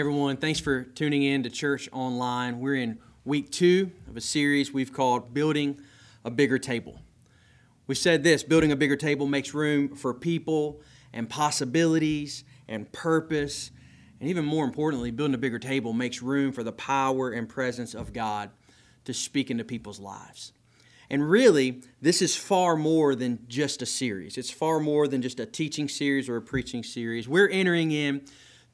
Thanks for tuning in to Church Online. We're in week two of a series we've called Building a Bigger Table. We said this building a bigger table makes room for people and possibilities and purpose. And even more importantly, building a bigger table makes room for the power and presence of God to speak into people's lives. And really, this is far more than just a series. It's far more than just a teaching series or a preaching series. We're entering in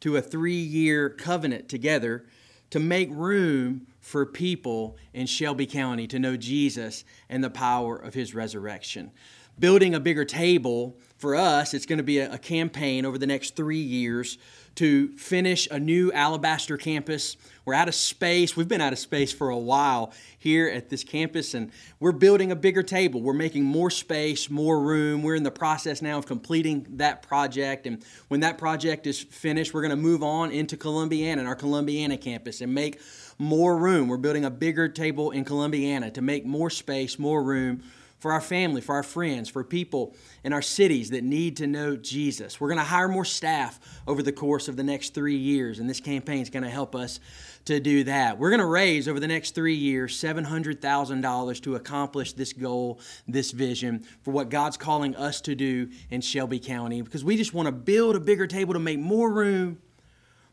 to a three year covenant together to make room for people in Shelby County to know Jesus and the power of his resurrection. Building a bigger table for us, it's going to be a, campaign over the next three years to finish a new Alabaster campus. We're out of space. We've been out of space for a while here at this campus, and we're building a bigger table. We're making more space, more room. We're in the process now of completing that project. And when that project is finished, we're going to move on into Columbiana and our Columbiana campus and make more room. We're building a bigger table in Columbiana to make more space, more room for our family, for our friends, for people in our cities that need to know Jesus. We're going to hire more staff over the course of the next three years, and this campaign is going to help us to do that. We're going to raise over the next three years $700,000 to accomplish this goal, this vision for what God's calling us to do in Shelby County because we just want to build a bigger table to make more room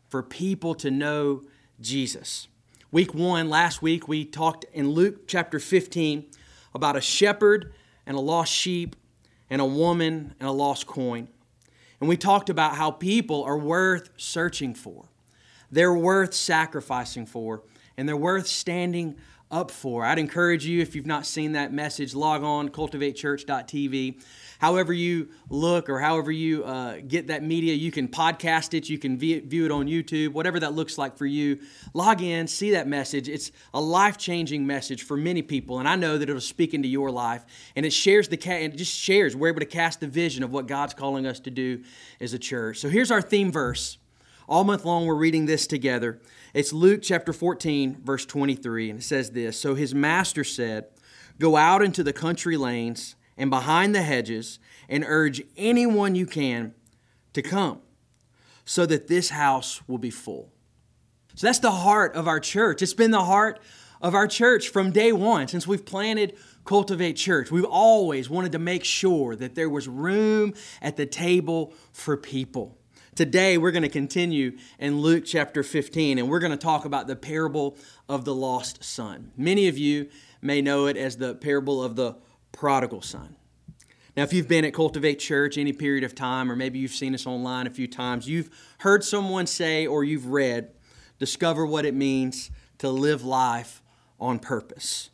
for people to know Jesus. Week one, last week, we talked in Luke chapter 15 about a shepherd and a lost sheep and a woman and a lost coin. And we talked about how people are worth searching for, they're worth sacrificing for, and they're worth standing up for. I'd encourage you, if you've not seen that message, log on cultivatechurch.tv however you look or however you uh, get that media. You can podcast it, you can view it on YouTube, whatever that looks like for you. Log in, see that message. It's a life changing message for many people, and I know that it'll speak into your life. And it shares the and it just shares. We're able to cast the vision of what God's calling us to do as a church. So here's our theme verse. All month long, we're reading this together. It's Luke chapter 14, verse 23, and it says this So his master said, Go out into the country lanes and behind the hedges and urge anyone you can to come so that this house will be full. So that's the heart of our church. It's been the heart of our church from day one since we've planted Cultivate Church. We've always wanted to make sure that there was room at the table for people. Today, we're going to continue in Luke chapter 15, and we're going to talk about the parable of the lost son. Many of you may know it as the parable of the prodigal son. Now, if you've been at Cultivate Church any period of time, or maybe you've seen us online a few times, you've heard someone say or you've read, discover what it means to live life on purpose.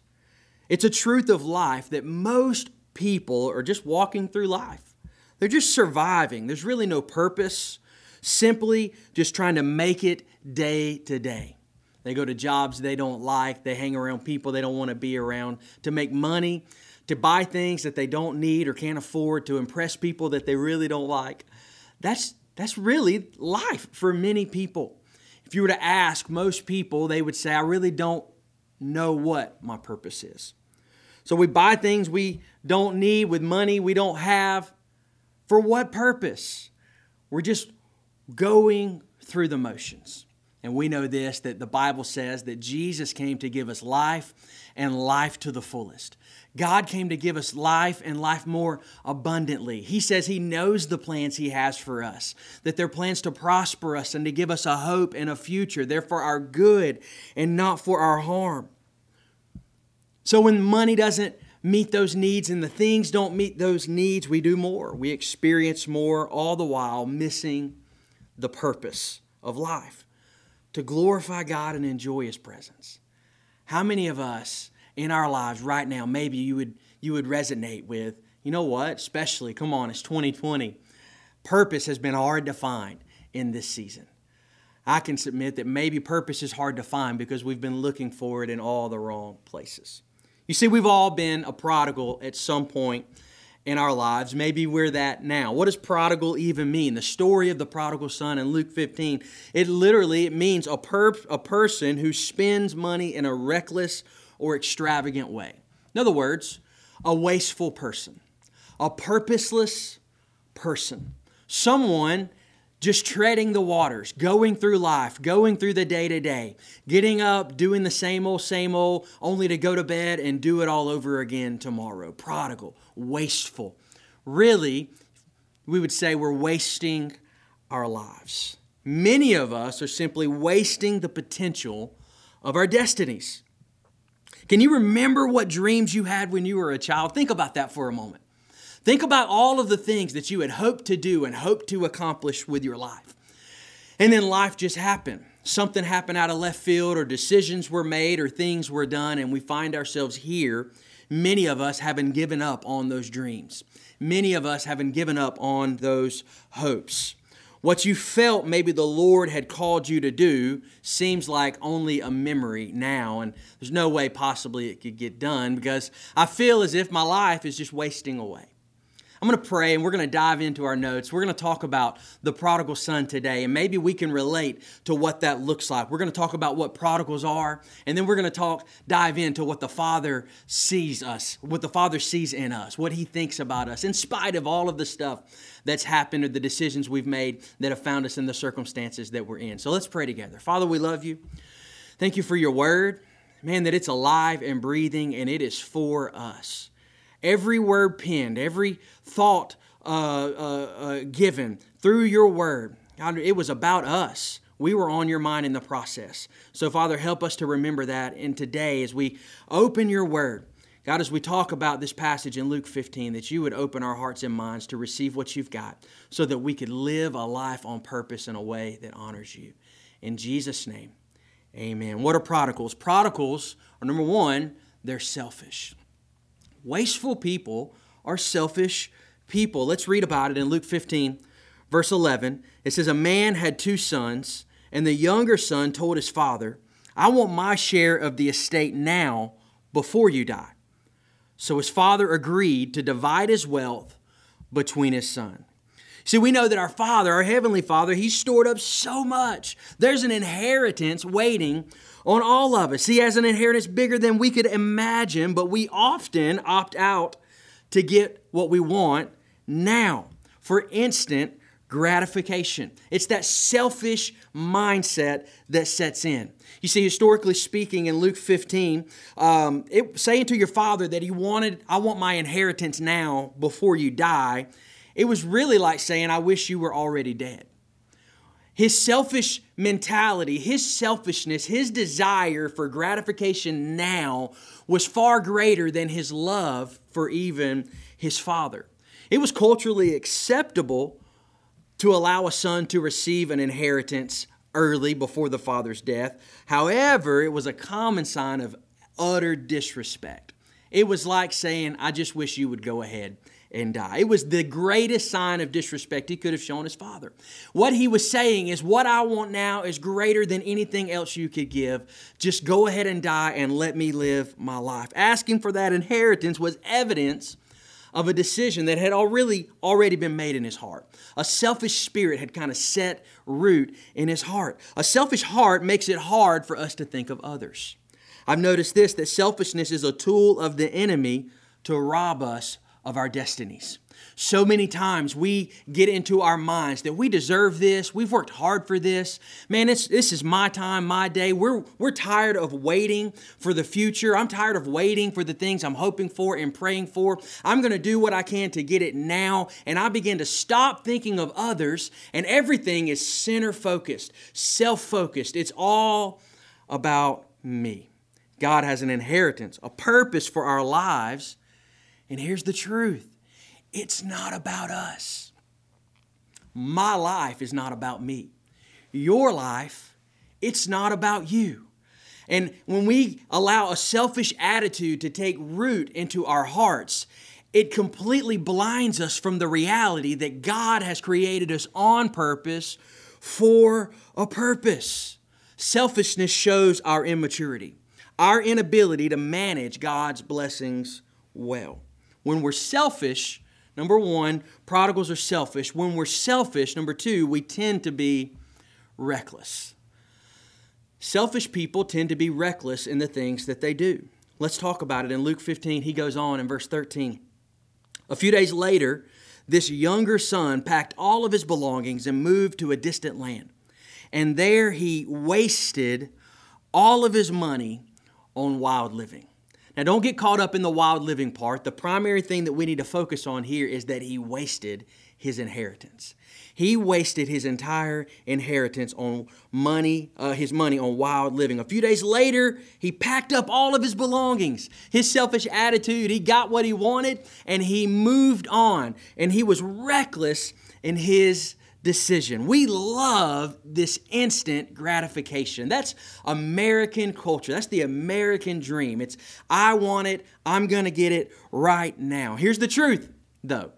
It's a truth of life that most people are just walking through life. They're just surviving. There's really no purpose, simply just trying to make it day to day. They go to jobs they don't like, they hang around people they don't want to be around to make money to buy things that they don't need or can't afford, to impress people that they really don't like. That's, that's really life for many people. If you were to ask most people, they would say, I really don't know what my purpose is. So we buy things we don't need with money we don't have. For what purpose? We're just going through the motions. And we know this that the Bible says that Jesus came to give us life and life to the fullest. God came to give us life and life more abundantly. He says He knows the plans He has for us, that they're plans to prosper us and to give us a hope and a future. They're for our good and not for our harm. So when money doesn't meet those needs and the things don't meet those needs, we do more. We experience more, all the while missing the purpose of life to glorify God and enjoy His presence. How many of us in our lives right now, maybe you would you would resonate with, you know what? Especially, come on, it's 2020. Purpose has been hard to find in this season. I can submit that maybe purpose is hard to find because we've been looking for it in all the wrong places. You see, we've all been a prodigal at some point in our lives. Maybe we're that now. What does prodigal even mean? The story of the prodigal son in Luke 15, it literally it means a, per, a person who spends money in a reckless or extravagant way. In other words, a wasteful person, a purposeless person, someone just treading the waters, going through life, going through the day to day, getting up, doing the same old, same old, only to go to bed and do it all over again tomorrow. Prodigal, wasteful. Really, we would say we're wasting our lives. Many of us are simply wasting the potential of our destinies. Can you remember what dreams you had when you were a child? Think about that for a moment. Think about all of the things that you had hoped to do and hoped to accomplish with your life. And then life just happened. Something happened out of left field, or decisions were made, or things were done, and we find ourselves here. Many of us having given up on those dreams. Many of us having given up on those hopes. What you felt maybe the Lord had called you to do seems like only a memory now, and there's no way possibly it could get done because I feel as if my life is just wasting away. I'm going to pray and we're going to dive into our notes. We're going to talk about the prodigal son today, and maybe we can relate to what that looks like. We're going to talk about what prodigals are, and then we're going to talk, dive into what the Father sees us, what the Father sees in us, what He thinks about us, in spite of all of the stuff that's happened or the decisions we've made that have found us in the circumstances that we're in. So let's pray together. Father, we love you. Thank you for your word. Man, that it's alive and breathing and it is for us. Every word penned, every thought uh, uh, uh, given through your word, God, it was about us. We were on your mind in the process. So, Father, help us to remember that. And today, as we open your word, God, as we talk about this passage in Luke 15, that you would open our hearts and minds to receive what you've got so that we could live a life on purpose in a way that honors you. In Jesus' name, amen. What are prodigals? Prodigals are number one, they're selfish. Wasteful people are selfish people. Let's read about it in Luke 15, verse 11. It says, A man had two sons, and the younger son told his father, I want my share of the estate now before you die. So his father agreed to divide his wealth between his son. See, we know that our Father, our Heavenly Father, He's stored up so much. There's an inheritance waiting on all of us. He has an inheritance bigger than we could imagine, but we often opt out to get what we want now for instant gratification. It's that selfish mindset that sets in. You see, historically speaking, in Luke 15, um, it, saying to your father that he wanted, I want my inheritance now before you die, it was really like saying, I wish you were already dead. His selfish mentality, his selfishness, his desire for gratification now was far greater than his love for even his father. It was culturally acceptable to allow a son to receive an inheritance early before the father's death. However, it was a common sign of utter disrespect. It was like saying, I just wish you would go ahead and die. It was the greatest sign of disrespect he could have shown his father. What he was saying is, What I want now is greater than anything else you could give. Just go ahead and die and let me live my life. Asking for that inheritance was evidence of a decision that had already already been made in his heart. A selfish spirit had kind of set root in his heart. A selfish heart makes it hard for us to think of others. I've noticed this that selfishness is a tool of the enemy to rob us of our destinies. So many times we get into our minds that we deserve this, we've worked hard for this. Man, it's, this is my time, my day. We're, we're tired of waiting for the future. I'm tired of waiting for the things I'm hoping for and praying for. I'm going to do what I can to get it now. And I begin to stop thinking of others, and everything is center focused, self focused. It's all about me. God has an inheritance, a purpose for our lives and here's the truth it's not about us. My life is not about me. Your life, it's not about you. And when we allow a selfish attitude to take root into our hearts, it completely blinds us from the reality that God has created us on purpose for a purpose. Selfishness shows our immaturity, our inability to manage God's blessings well. When we're selfish, number one, prodigals are selfish. When we're selfish, number two, we tend to be reckless. Selfish people tend to be reckless in the things that they do. Let's talk about it. In Luke 15, he goes on in verse 13. A few days later, this younger son packed all of his belongings and moved to a distant land. And there he wasted all of his money on wild living. Now, don't get caught up in the wild living part. The primary thing that we need to focus on here is that he wasted his inheritance. He wasted his entire inheritance on money, uh, his money on wild living. A few days later, he packed up all of his belongings, his selfish attitude. He got what he wanted and he moved on. And he was reckless in his decision. We love this instant gratification. That's American culture. That's the American dream. It's, I want it, I'm going to get it right now. Here's the truth, though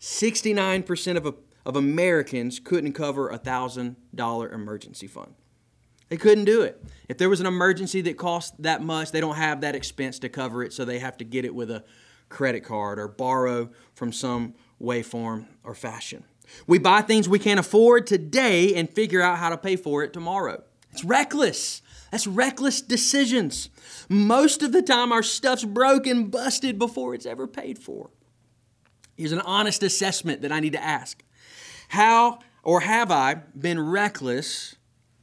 69% of, of Americans couldn't cover a $1,000 emergency fund. They couldn't do it. If there was an emergency that cost that much, they don't have that expense to cover it, so they have to get it with a credit card or borrow from some way, form, or fashion. We buy things we can't afford today and figure out how to pay for it tomorrow. It's reckless. That's reckless decisions. Most of the time, our stuff's broken, busted before it's ever paid for. Here's an honest assessment that I need to ask How or have I been reckless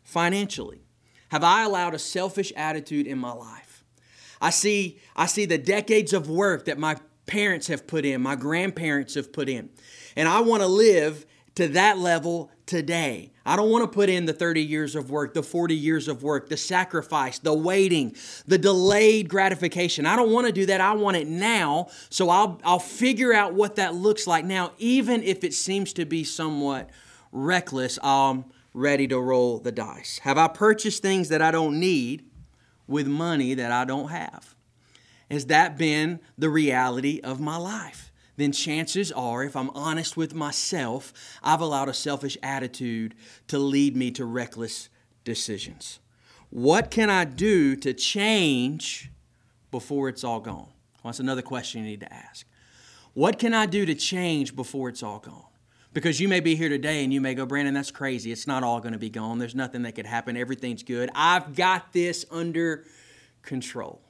financially? Have I allowed a selfish attitude in my life? I see, I see the decades of work that my parents have put in, my grandparents have put in. And I want to live to that level today. I don't want to put in the 30 years of work, the 40 years of work, the sacrifice, the waiting, the delayed gratification. I don't want to do that. I want it now. So I'll, I'll figure out what that looks like now, even if it seems to be somewhat reckless. I'm ready to roll the dice. Have I purchased things that I don't need with money that I don't have? Has that been the reality of my life? Then chances are, if I'm honest with myself, I've allowed a selfish attitude to lead me to reckless decisions. What can I do to change before it's all gone? Well, that's another question you need to ask. What can I do to change before it's all gone? Because you may be here today and you may go, Brandon, that's crazy. It's not all going to be gone. There's nothing that could happen. Everything's good. I've got this under control.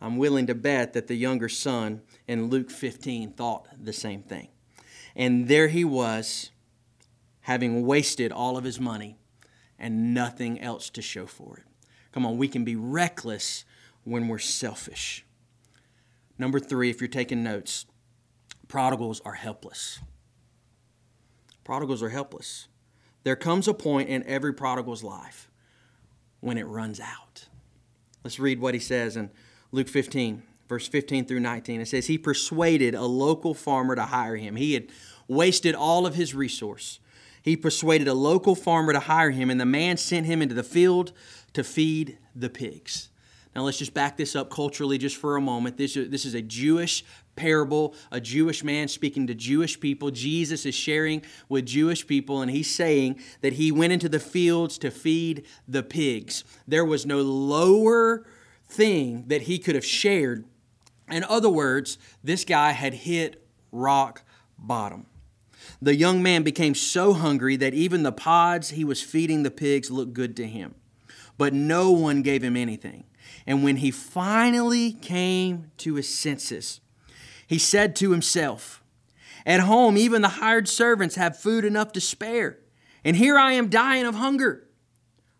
I'm willing to bet that the younger son in Luke 15 thought the same thing. And there he was, having wasted all of his money and nothing else to show for it. Come on, we can be reckless when we're selfish. Number three, if you're taking notes, prodigals are helpless. Prodigals are helpless. There comes a point in every prodigal's life when it runs out. Let's read what he says in Luke 15, verse 15 through 19. It says, He persuaded a local farmer to hire him. He had wasted all of his resource. He persuaded a local farmer to hire him, and the man sent him into the field to feed the pigs. Now, let's just back this up culturally just for a moment. This, this is a Jewish parable, a Jewish man speaking to Jewish people. Jesus is sharing with Jewish people, and he's saying that he went into the fields to feed the pigs. There was no lower thing that he could have shared. In other words, this guy had hit rock bottom. The young man became so hungry that even the pods he was feeding the pigs looked good to him. But no one gave him anything. And when he finally came to his senses, he said to himself, At home, even the hired servants have food enough to spare, and here I am dying of hunger.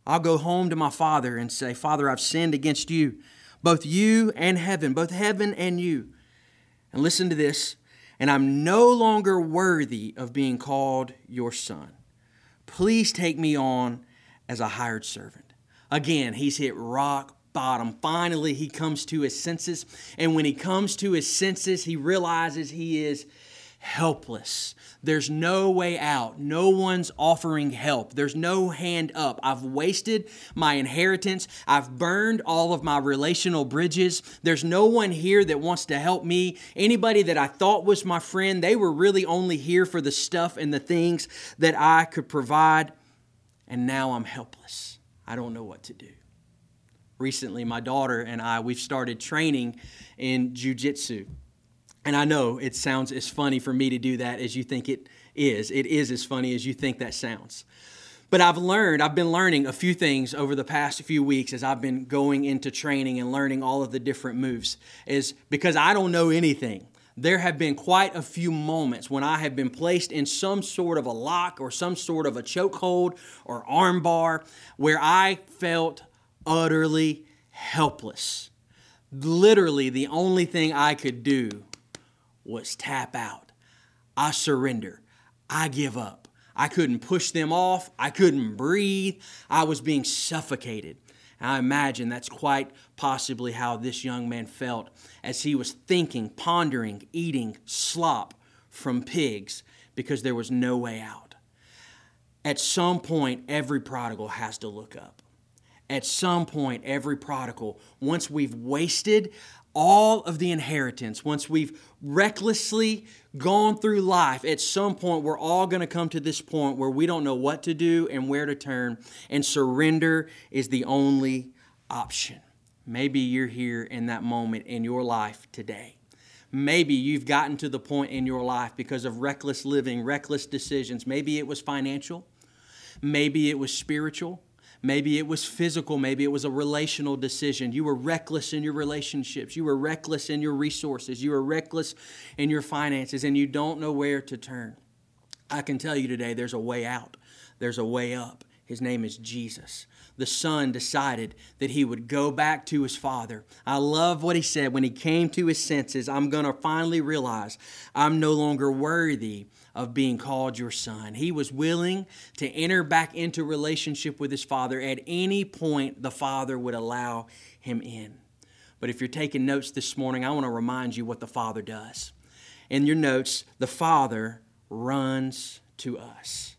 I'll go home to my father and say, Father, I've sinned against you, both you and heaven, both heaven and you. And listen to this, and I'm no longer worthy of being called your son. Please take me on as a hired servant. Again, he's hit rock bottom. Finally, he comes to his senses. And when he comes to his senses, he realizes he is helpless. There's no way out. No one's offering help. There's no hand up. I've wasted my inheritance. I've burned all of my relational bridges. There's no one here that wants to help me. Anybody that I thought was my friend, they were really only here for the stuff and the things that I could provide. And now I'm helpless. I don't know what to do. Recently, my daughter and I, we've started training in jujitsu. And I know it sounds as funny for me to do that as you think it is. It is as funny as you think that sounds. But I've learned, I've been learning a few things over the past few weeks as I've been going into training and learning all of the different moves, is because I don't know anything. there have been quite a few moments when I have been placed in some sort of a lock or some sort of a chokehold or armbar where I felt utterly helpless. Literally, the only thing I could do was tap out. I surrender. I give up. I couldn't push them off. I couldn't breathe. I was being suffocated. And I imagine that's quite possibly how this young man felt as he was thinking, pondering, eating slop from pigs because there was no way out. At some point, every prodigal has to look up. At some point, every prodigal, once we've wasted all of the inheritance, once we've recklessly gone through life, at some point we're all going to come to this point where we don't know what to do and where to turn, and surrender is the only option. Maybe you're here in that moment in your life today. Maybe you've gotten to the point in your life because of reckless living, reckless decisions. Maybe it was financial, maybe it was spiritual. Maybe it was physical. Maybe it was a relational decision. You were reckless in your relationships. You were reckless in your resources. You were reckless in your finances, and you don't know where to turn. I can tell you today there's a way out, there's a way up. His name is Jesus. The son decided that he would go back to his father. I love what he said when he came to his senses. I'm going to finally realize I'm no longer worthy of being called your son. He was willing to enter back into relationship with his father at any point the father would allow him in. But if you're taking notes this morning, I want to remind you what the father does. In your notes, the father runs to us.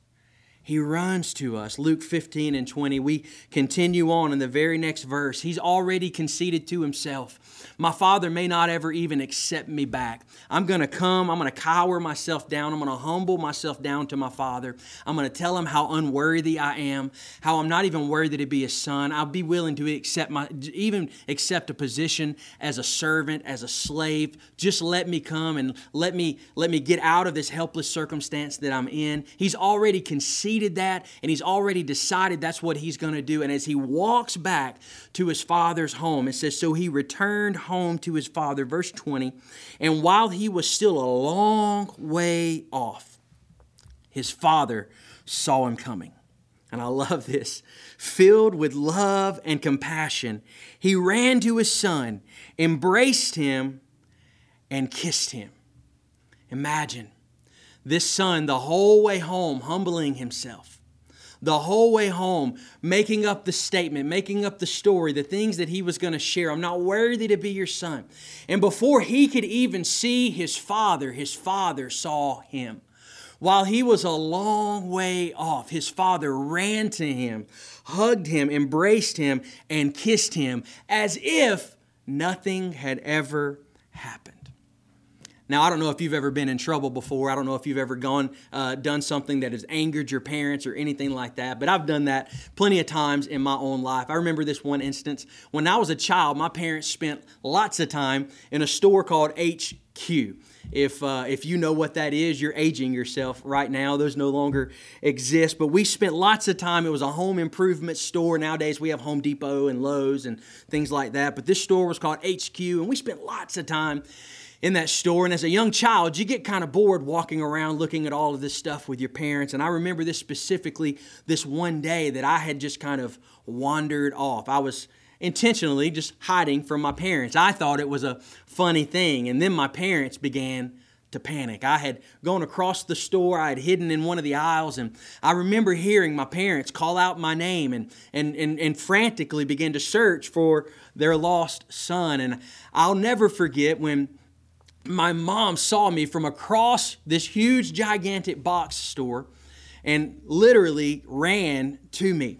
He runs to us. Luke 15 and 20. We continue on in the very next verse. He's already conceded to himself. My father may not ever even accept me back. I'm going to come. I'm going to cower myself down. I'm going to humble myself down to my father. I'm going to tell him how unworthy I am, how I'm not even worthy to be a son. I'll be willing to accept my, even accept a position as a servant, as a slave. Just let me come and let me, let me get out of this helpless circumstance that I'm in. He's already conceded that and he's already decided that's what he's going to do. And as he walks back to his father's home, it says, So he returned home to his father, verse 20. And while he was still a long way off, his father saw him coming. And I love this. Filled with love and compassion, he ran to his son, embraced him, and kissed him. Imagine this son the whole way home humbling himself the whole way home making up the statement making up the story the things that he was going to share. I'm not worthy to be your son. And before he could even see his father his father saw him. While he was a long way off his father ran to him hugged him embraced him and kissed him as if nothing had ever happened now, I don't know if you've ever been in trouble before. I don't know if you've ever gone, uh, done something that has angered your parents or anything like that, but I've done that plenty of times in my own life. I remember this one instance. When I was a child, my parents spent lots of time in a store called HQ. If, uh, if you know what that is, you're aging yourself right now. Those no longer exist. But we spent lots of time. It was a home improvement store. Nowadays we have Home Depot and Lowe's and things like that. But this store was called HQ, and we spent lots of time in that store. And as a young child, you get kind of bored walking around looking at all of this stuff with your parents. And I remember this specifically this one day that I had just kind of wandered off. I was intentionally just hiding from my parents. I thought it was a funny thing. And then my parents began to panic. I had gone across the store, I had hidden in one of the aisles, and I remember hearing my parents call out my name and, and, and, and frantically begin to search for their lost son. And I'll never forget when my mom saw me from across this huge, gigantic box store and literally ran to me.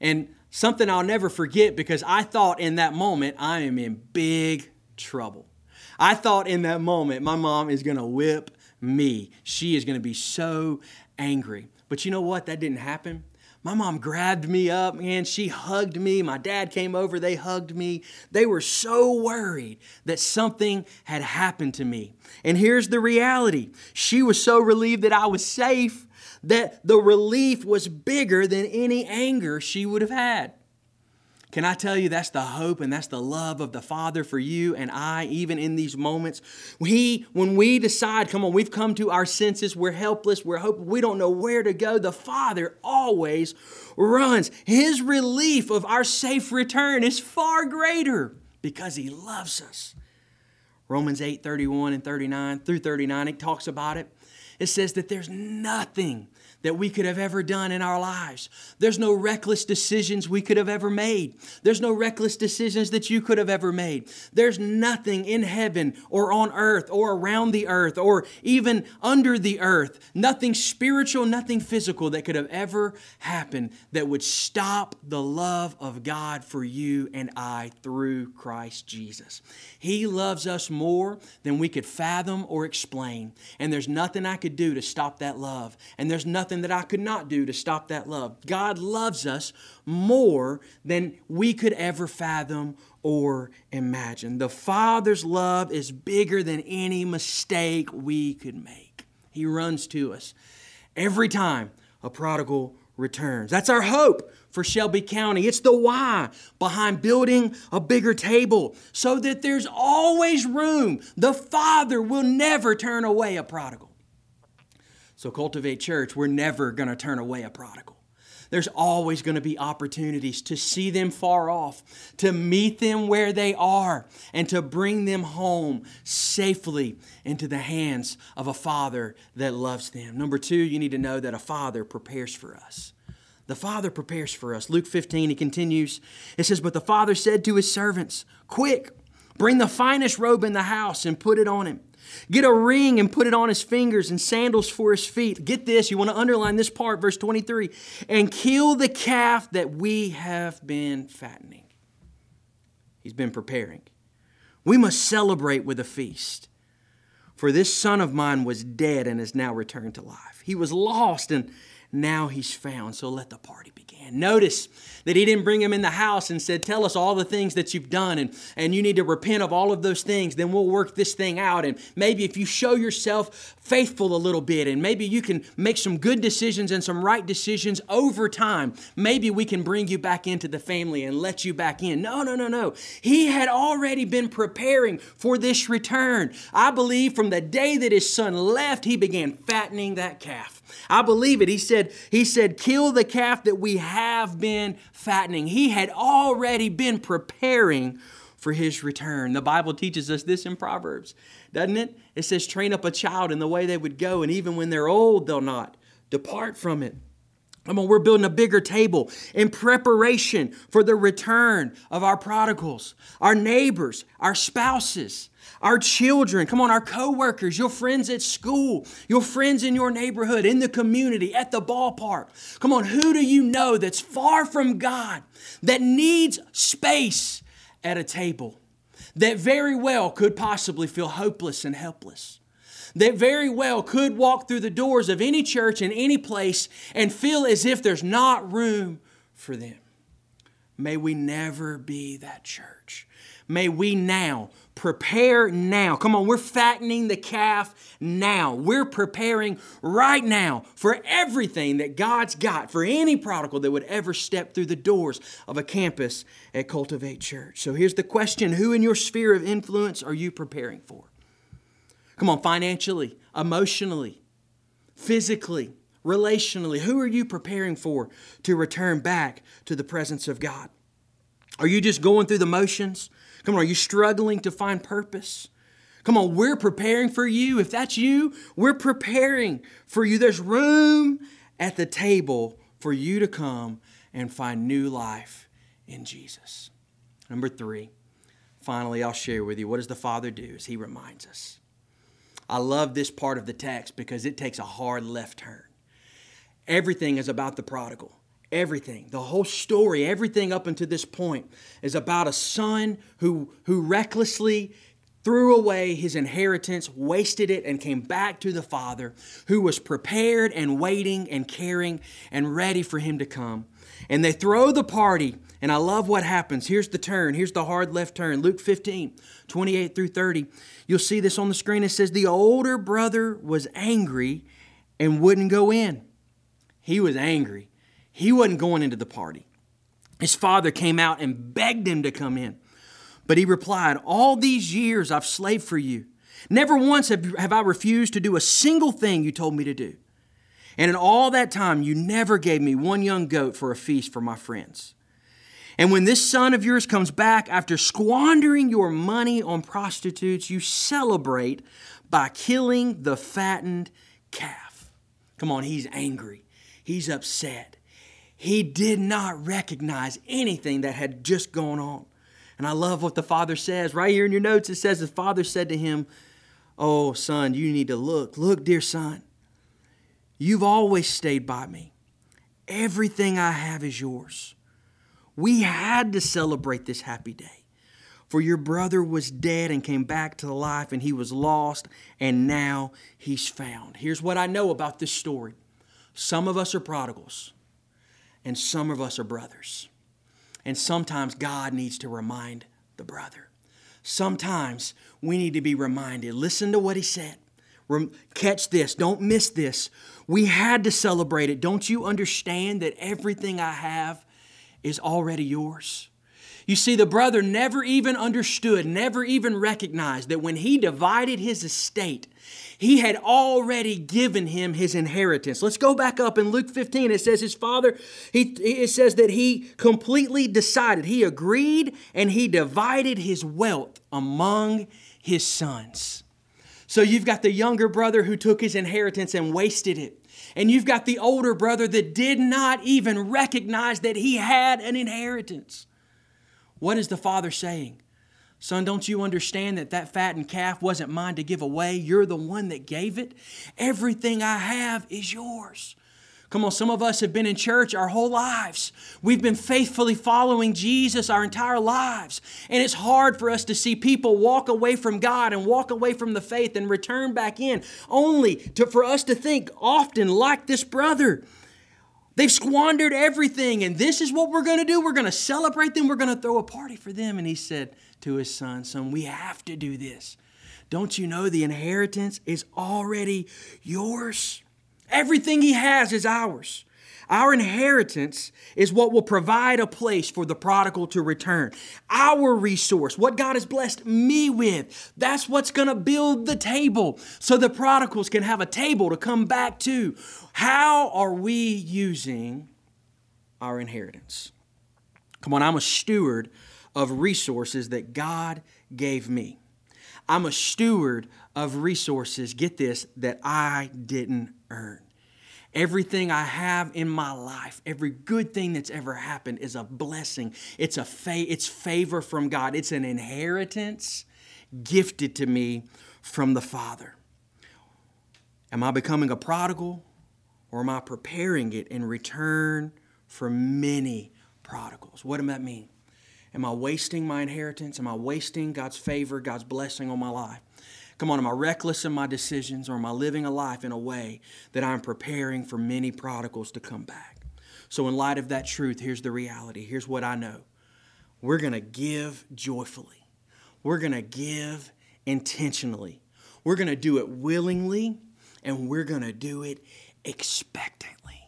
And something I'll never forget because I thought in that moment, I am in big trouble. I thought in that moment, my mom is going to whip me. She is going to be so angry. But you know what? That didn't happen. My mom grabbed me up, man. She hugged me. My dad came over, they hugged me. They were so worried that something had happened to me. And here's the reality she was so relieved that I was safe that the relief was bigger than any anger she would have had. Can I tell you that's the hope and that's the love of the Father for you and I, even in these moments? He, when we decide, come on, we've come to our senses, we're helpless, we're hopeless, we don't know where to go, the Father always runs. His relief of our safe return is far greater because He loves us. Romans 8 31 and 39 through 39, it talks about it. It says that there's nothing that we could have ever done in our lives. There's no reckless decisions we could have ever made. There's no reckless decisions that you could have ever made. There's nothing in heaven or on earth or around the earth or even under the earth, nothing spiritual, nothing physical that could have ever happened that would stop the love of God for you and I through Christ Jesus. He loves us more than we could fathom or explain. And there's nothing I could do to stop that love. And there's nothing nothing that I could not do to stop that love. God loves us more than we could ever fathom or imagine. The Father's love is bigger than any mistake we could make. He runs to us every time a prodigal returns. That's our hope for Shelby County. It's the why behind building a bigger table so that there's always room. The Father will never turn away a prodigal. So, Cultivate Church, we're never going to turn away a prodigal. There's always going to be opportunities to see them far off, to meet them where they are, and to bring them home safely into the hands of a father that loves them. Number two, you need to know that a father prepares for us. The Father prepares for us. Luke 15, he continues. It says, But the Father said to his servants, Quick, bring the finest robe in the house and put it on him Get a ring and put it on his fingers and sandals for his feet. Get this, you want to underline this part, verse 23 and kill the calf that we have been fattening. He's been preparing. We must celebrate with a feast. For this son of mine was dead and has now returned to life. He was lost and now he's found. So let the party begin. Notice that he didn't bring him in the house and said, Tell us all the things that you've done, and, and you need to repent of all of those things. Then we'll work this thing out. And maybe if you show yourself faithful a little bit, and maybe you can make some good decisions and some right decisions over time, maybe we can bring you back into the family and let you back in. No, no, no, no. He had already been preparing for this return. I believe from the day that his son left, he began fattening that calf. I believe it. He said, he said, kill the calf that we have been fattening. He had already been preparing for his return. The Bible teaches us this in Proverbs, doesn't it? It says, train up a child in the way they would go, and even when they're old, they'll not depart from it. Come on, we're building a bigger table in preparation for the return of our prodigals, our neighbors, our spouses our children, come on, our coworkers, your friends at school, your friends in your neighborhood, in the community, at the ballpark. Come on, who do you know that's far from God, that needs space at a table, that very well could possibly feel hopeless and helpless? That very well could walk through the doors of any church in any place and feel as if there's not room for them. May we never be that church. May we now prepare now. Come on, we're fattening the calf now. We're preparing right now for everything that God's got for any prodigal that would ever step through the doors of a campus at Cultivate Church. So here's the question Who in your sphere of influence are you preparing for? Come on, financially, emotionally, physically, relationally, who are you preparing for to return back to the presence of God? Are you just going through the motions? Come on, are you struggling to find purpose? Come on, we're preparing for you. If that's you, we're preparing for you. There's room at the table for you to come and find new life in Jesus. Number three, finally, I'll share with you what does the Father do as He reminds us. I love this part of the text because it takes a hard left turn. Everything is about the prodigal. Everything, the whole story, everything up until this point is about a son who, who recklessly threw away his inheritance, wasted it, and came back to the father who was prepared and waiting and caring and ready for him to come. And they throw the party, and I love what happens. Here's the turn. Here's the hard left turn. Luke 15, 28 through 30. You'll see this on the screen. It says, The older brother was angry and wouldn't go in. He was angry. He wasn't going into the party. His father came out and begged him to come in. But he replied, All these years I've slaved for you. Never once have, have I refused to do a single thing you told me to do. And in all that time, you never gave me one young goat for a feast for my friends. And when this son of yours comes back after squandering your money on prostitutes, you celebrate by killing the fattened calf. Come on, he's angry. He's upset. He did not recognize anything that had just gone on. And I love what the father says. Right here in your notes, it says the father said to him, Oh, son, you need to look. Look, dear son. You've always stayed by me. Everything I have is yours. We had to celebrate this happy day. For your brother was dead and came back to life, and he was lost, and now he's found. Here's what I know about this story some of us are prodigals, and some of us are brothers. And sometimes God needs to remind the brother. Sometimes we need to be reminded. Listen to what he said. Catch this, don't miss this. We had to celebrate it. Don't you understand that everything I have is already yours? You see, the brother never even understood, never even recognized that when he divided his estate, he had already given him his inheritance. Let's go back up in Luke 15. It says his father, he, it says that he completely decided, he agreed, and he divided his wealth among his sons. So you've got the younger brother who took his inheritance and wasted it. And you've got the older brother that did not even recognize that he had an inheritance. What is the father saying? Son, don't you understand that that fattened calf wasn't mine to give away? You're the one that gave it. Everything I have is yours. Come on, some of us have been in church our whole lives. We've been faithfully following Jesus our entire lives. And it's hard for us to see people walk away from God and walk away from the faith and return back in, only to, for us to think often like this brother. They've squandered everything, and this is what we're going to do. We're going to celebrate them. We're going to throw a party for them. And he said to his son, Son, we have to do this. Don't you know the inheritance is already yours? Everything He has is ours. Our inheritance is what will provide a place for the prodigal to return. Our resource, what God has blessed me with, that's what's going to build the table so the prodigals can have a table to come back to. How are we using our inheritance? Come on, I'm a steward of resources that God gave me. I'm a steward of resources, get this, that I didn't earn. Everything I have in my life, every good thing that's ever happened is a blessing. It's a fa- it's favor from God. It's an inheritance gifted to me from the Father. Am I becoming a prodigal or am I preparing it in return for many prodigals? What does that mean? Am I wasting my inheritance? Am I wasting God's favor, God's blessing on my life? Come on, am I reckless in my decisions or am I living a life in a way that I'm preparing for many prodigals to come back? So, in light of that truth, here's the reality. Here's what I know we're going to give joyfully, we're going to give intentionally, we're going to do it willingly, and we're going to do it expectantly.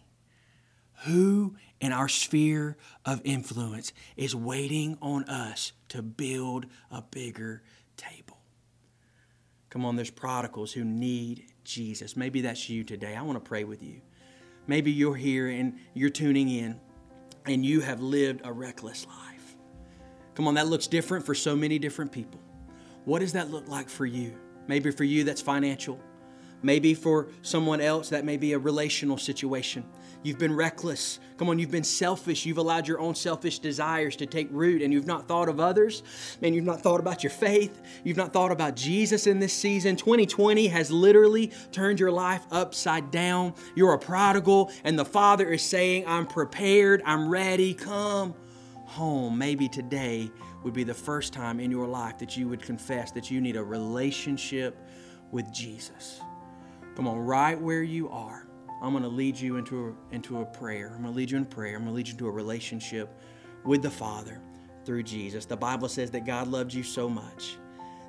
Who in our sphere of influence is waiting on us to build a bigger? Come on, there's prodigals who need Jesus. Maybe that's you today. I want to pray with you. Maybe you're here and you're tuning in and you have lived a reckless life. Come on, that looks different for so many different people. What does that look like for you? Maybe for you, that's financial. Maybe for someone else, that may be a relational situation. You've been reckless. Come on, you've been selfish. You've allowed your own selfish desires to take root and you've not thought of others. Man, you've not thought about your faith. You've not thought about Jesus in this season. 2020 has literally turned your life upside down. You're a prodigal, and the Father is saying, I'm prepared, I'm ready, come home. Maybe today would be the first time in your life that you would confess that you need a relationship with Jesus. Come on, right where you are. I'm going to lead you into a, into a prayer. I'm going to lead you in prayer. I'm going to lead you into a relationship with the Father through Jesus. The Bible says that God loved you so much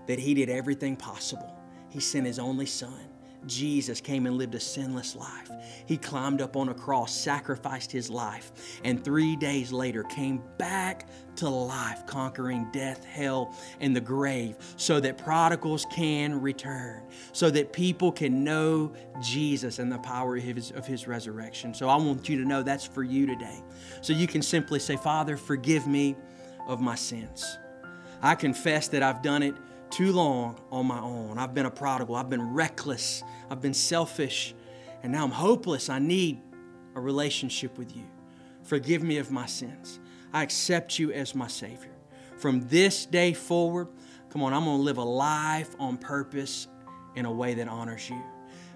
that He did everything possible. He sent His only Son, Jesus came and lived a sinless life. He climbed up on a cross, sacrificed his life, and three days later came back to life, conquering death, hell, and the grave, so that prodigals can return, so that people can know Jesus and the power of his, of his resurrection. So I want you to know that's for you today. So you can simply say, Father, forgive me of my sins. I confess that I've done it too long on my own. I've been a prodigal. I've been reckless. I've been selfish. And now I'm hopeless. I need a relationship with you. Forgive me of my sins. I accept you as my Savior. From this day forward, come on, I'm going to live a life on purpose in a way that honors you.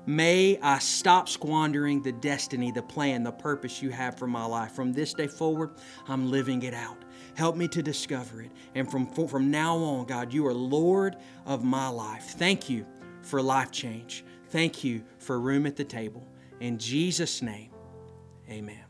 May I stop squandering the destiny, the plan, the purpose you have for my life. From this day forward, I'm living it out. Help me to discover it. And from, from now on, God, you are Lord of my life. Thank you for life change. Thank you for room at the table. In Jesus' name, amen.